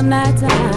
the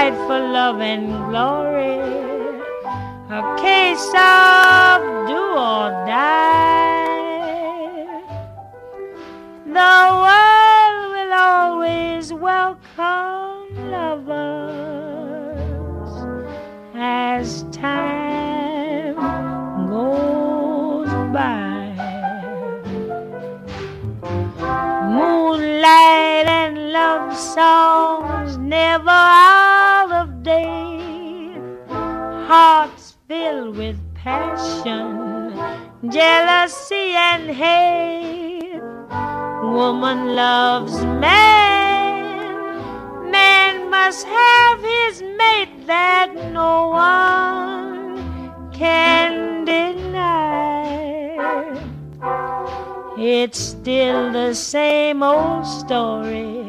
fight for love and glory, a case of do or die. The world will always welcome lovers as time goes by. Moonlight and love songs never Hearts filled with passion, jealousy, and hate. Woman loves man, man must have his mate that no one can deny. It's still the same old story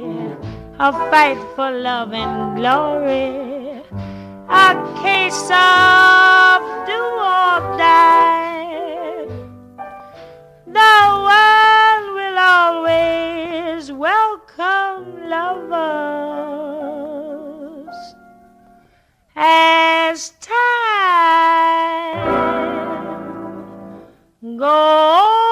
a fight for love and glory, a case of do or die. The world will always welcome lovers as time goes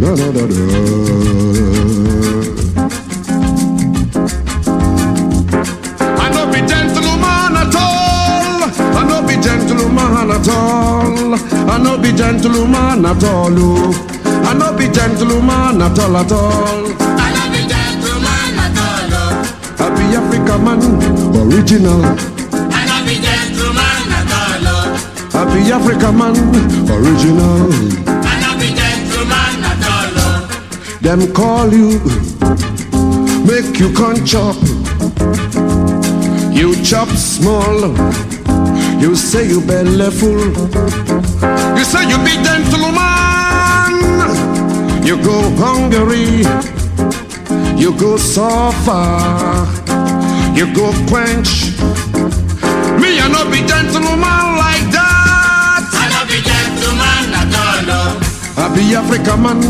da da da da da da I no be gentleman at all. I no be gentleman at all. I no be gentleman at all. Oh. I no be gentleman at all at all. I no be gentleman at all. Oh. I be Africa man, original. I no be gentleman at all. Oh. I be Africa man, original. Them call you, make you con chop. You chop small. You say you belly full. You say you be gentleman. You go hungry. You go suffer. You go quench. Me, I no be gentleman I be Africa man,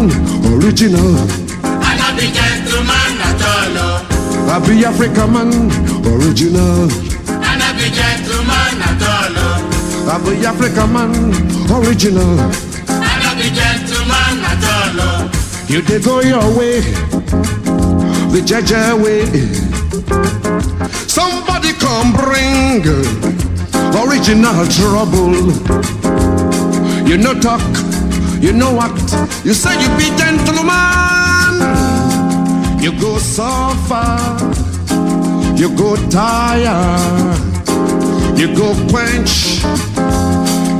original. I be gentleman at all. I be Africa man, original. I be gentleman at all. I be Africa man, original. I be gentleman at all. You did go your way, the Jaja way. Somebody come bring original trouble. You no talk, you know what? You say you be gentleman. You go suffer, you go tire, you go quench.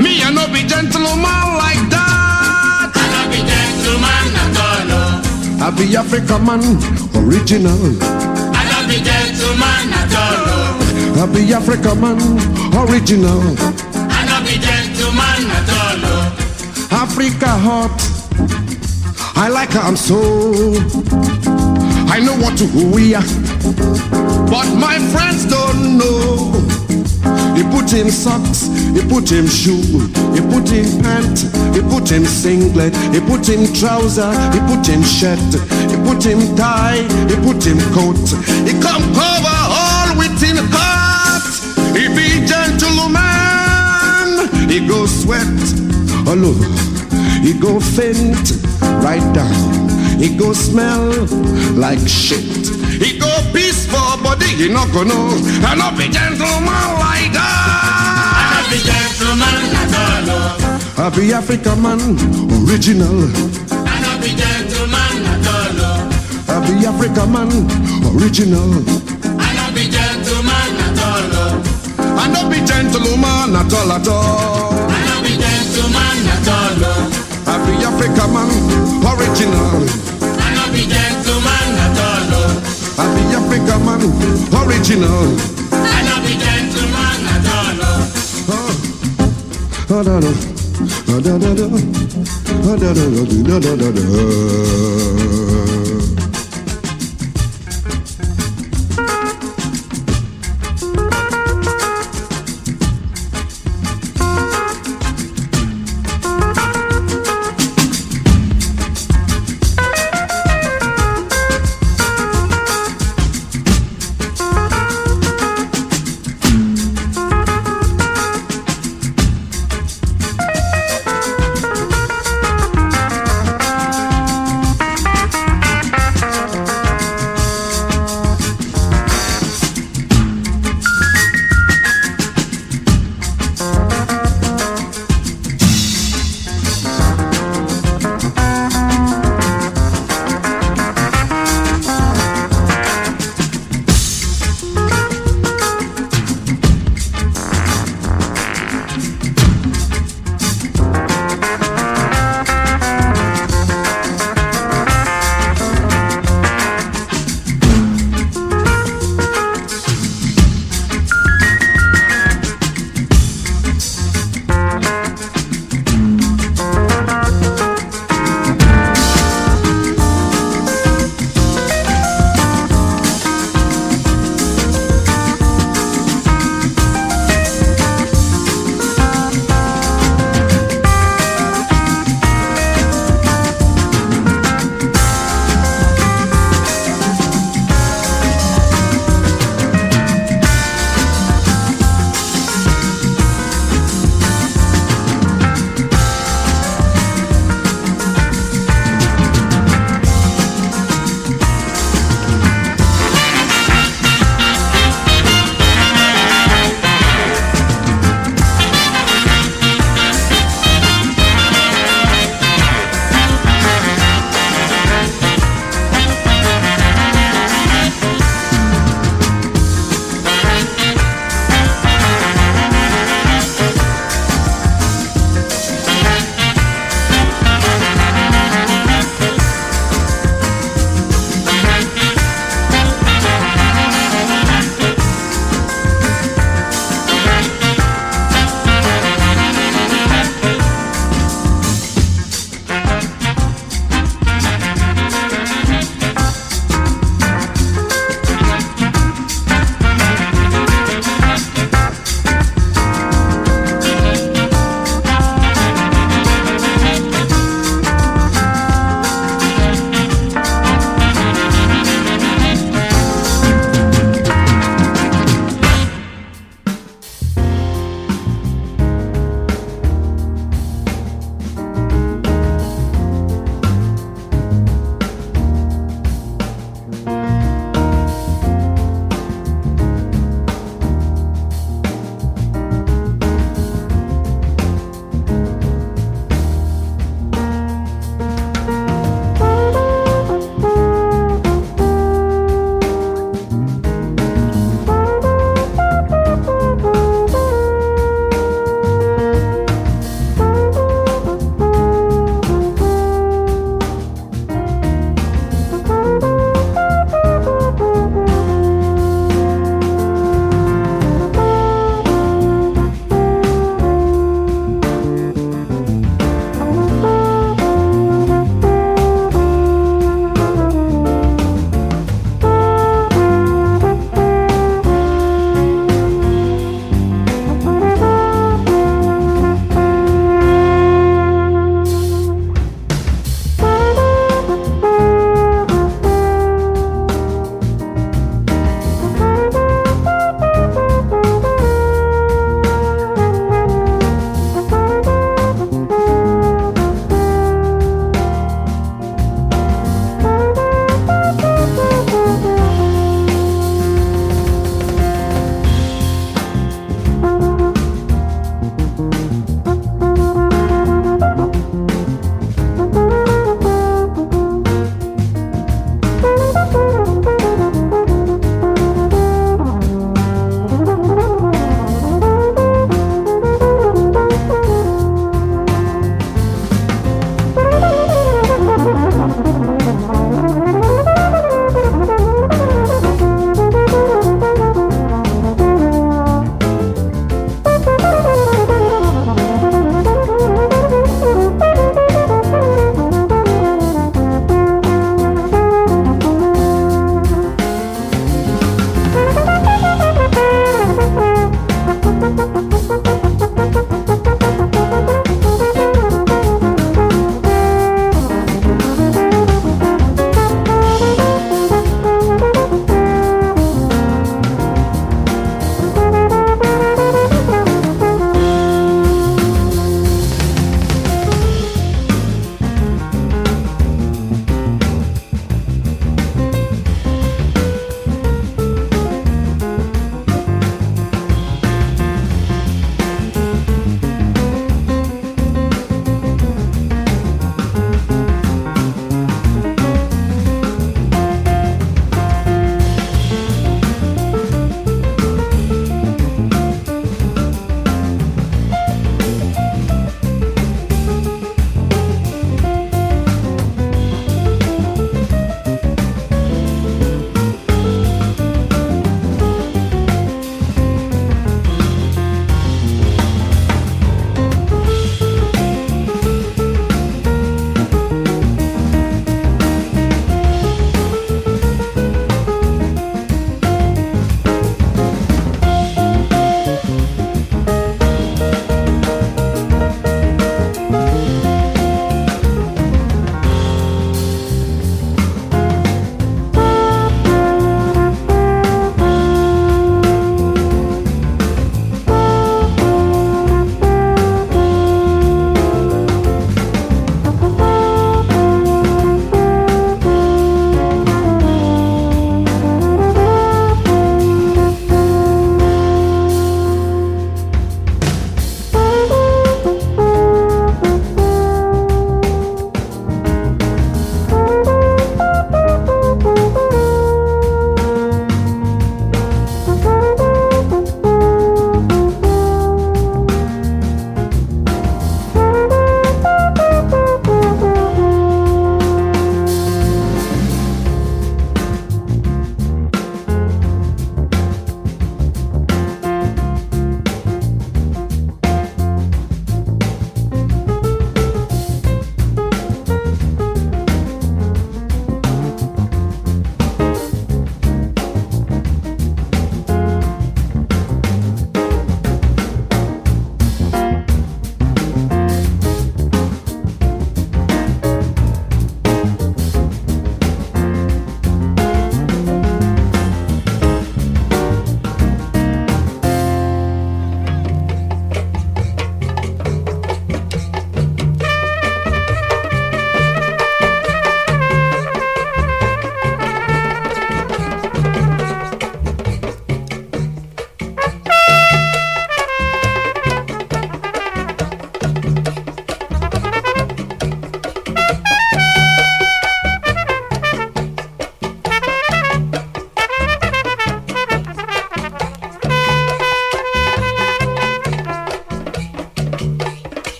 Me, I no be gentleman like that. I no be gentleman at all. I be Africa man, original. I no be gentleman at all. I be Africa man, original. Africa hot. I like her, I'm so. I know what we are. But my friends don't know. He put him socks, he put him shoe, he put him pant, he put him singlet, he put him trouser, he put him shirt, he put him tie, he put him coat. He come cover all within heart. He be gentleman, he go sweat all over, he go faint right down, he go smell like shit. He go peaceful, but he not gonna know. I not be gentleman like I that. no be gentleman at all. I be Africa man, original. I no be gentleman at all. I be Africa man, original. I no be gentleman at all. I not be gentleman at all at all. I no be gentleman at all. Oh. Be Africa man, original. I no be gentleman at all. Oh. I be Africa man, original. I no be gentleman at all. Oh. Oh, da, da. Oh, da, da, da. Oh, da, da, da, da, da, da, da.